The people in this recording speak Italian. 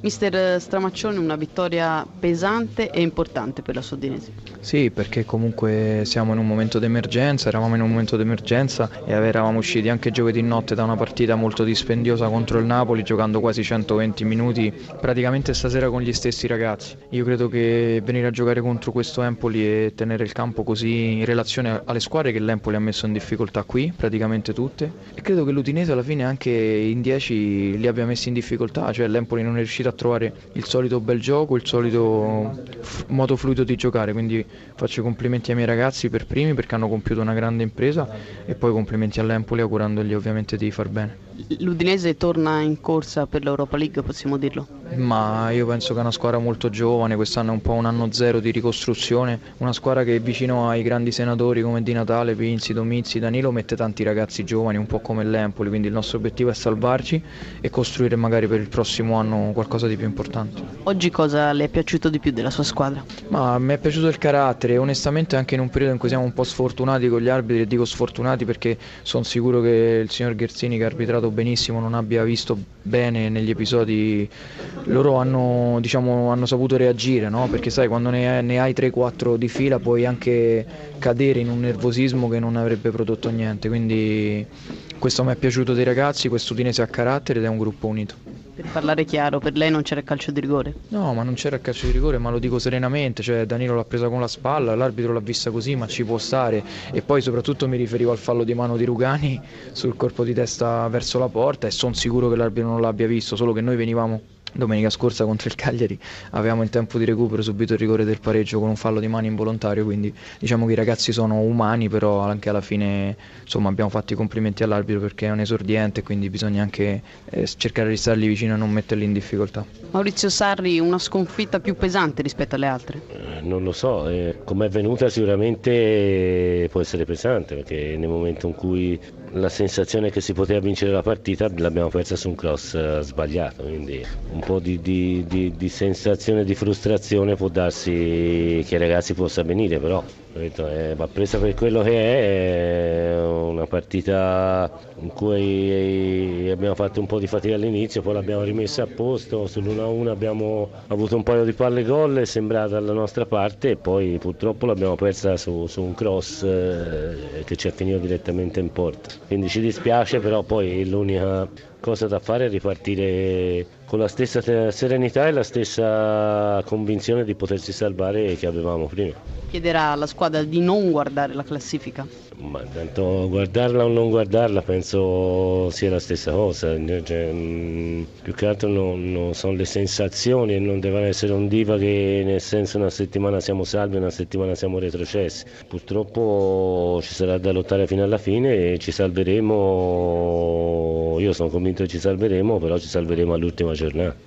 Mister Stramaccione, una vittoria pesante e importante per la Sudinese. Sì, perché comunque siamo in un momento d'emergenza, eravamo in un momento d'emergenza e eravamo usciti anche giovedì notte da una partita molto dispendiosa contro il Napoli, giocando quasi 120 minuti praticamente stasera con gli stessi ragazzi. Io credo che venire a giocare contro questo Empoli e tenere il campo così in relazione alle squadre che l'Empoli ha messo in difficoltà qui, praticamente tutte, e credo che l'Udinese alla fine anche in 10 li abbia messi in difficoltà, cioè l'Empoli non è riuscito a trovare il solito bel gioco, il solito modo fluido di giocare, quindi faccio complimenti ai miei ragazzi per primi perché hanno compiuto una grande impresa e poi complimenti all'Empoli augurandogli ovviamente di far bene. L'Udinese torna in corsa per l'Europa League, possiamo dirlo? Ma io penso che è una squadra molto giovane, quest'anno è un po' un anno zero di ricostruzione, una squadra che vicino ai grandi senatori come Di Natale, Pinzi, Domizzi, Danilo mette tanti ragazzi giovani, un po' come l'Empoli, quindi il nostro obiettivo è salvarci e costruire magari per il prossimo anno qualcosa di più importante. Oggi cosa le è piaciuto di più della sua squadra? Ma mi è piaciuto il carattere, onestamente anche in un periodo in cui siamo un po' sfortunati con gli arbitri, e dico sfortunati perché sono sicuro che il signor Gherzini che ha arbitrato benissimo non abbia visto bene negli episodi loro hanno, diciamo, hanno saputo reagire no? perché sai quando ne, ne hai 3-4 di fila puoi anche cadere in un nervosismo che non avrebbe prodotto niente quindi questo mi è piaciuto dei ragazzi questo Udinese ha carattere ed è un gruppo unito per parlare chiaro, per lei non c'era il calcio di rigore? No, ma non c'era il calcio di rigore, ma lo dico serenamente, cioè Danilo l'ha presa con la spalla, l'arbitro l'ha vista così, ma ci può stare e poi soprattutto mi riferivo al fallo di mano di Rugani sul colpo di testa verso la porta e sono sicuro che l'arbitro non l'abbia visto, solo che noi venivamo Domenica scorsa contro il Cagliari avevamo in tempo di recupero subito il rigore del pareggio con un fallo di mano involontario, quindi diciamo che i ragazzi sono umani, però anche alla fine insomma, abbiamo fatto i complimenti all'arbitro perché è un esordiente, quindi bisogna anche eh, cercare di stargli vicino e non metterli in difficoltà. Maurizio Sarri, una sconfitta più pesante rispetto alle altre? Eh, non lo so, eh, come è venuta sicuramente può essere pesante perché nel momento in cui la sensazione che si poteva vincere la partita l'abbiamo persa su un cross eh, sbagliato, quindi un po' di, di, di, di sensazione di frustrazione può darsi che ai ragazzi possa venire, però eh, va presa per quello che è, è una partita in cui abbiamo fatto un po' di fatica all'inizio, poi l'abbiamo rimessa a posto, sull'1-1 abbiamo avuto un paio di palle gol, è sembrata dalla nostra parte e poi purtroppo l'abbiamo persa su, su un cross eh, che ci ha finito direttamente in porta. Quindi ci dispiace, però poi l'unica cosa da fare è ripartire con la stessa serenità e la stessa convinzione di potersi salvare che avevamo prima. Chiederà alla squadra di non guardare la classifica? Ma tanto guardarla o non guardarla penso sia la stessa cosa, cioè, mh, più che altro non, non sono le sensazioni e non devono essere un diva che nel senso una settimana siamo salvi e una settimana siamo retrocessi. Purtroppo ci sarà da lottare fino alla fine e ci salveremo, io sono convinto che ci salveremo, però ci salveremo all'ultima giornata.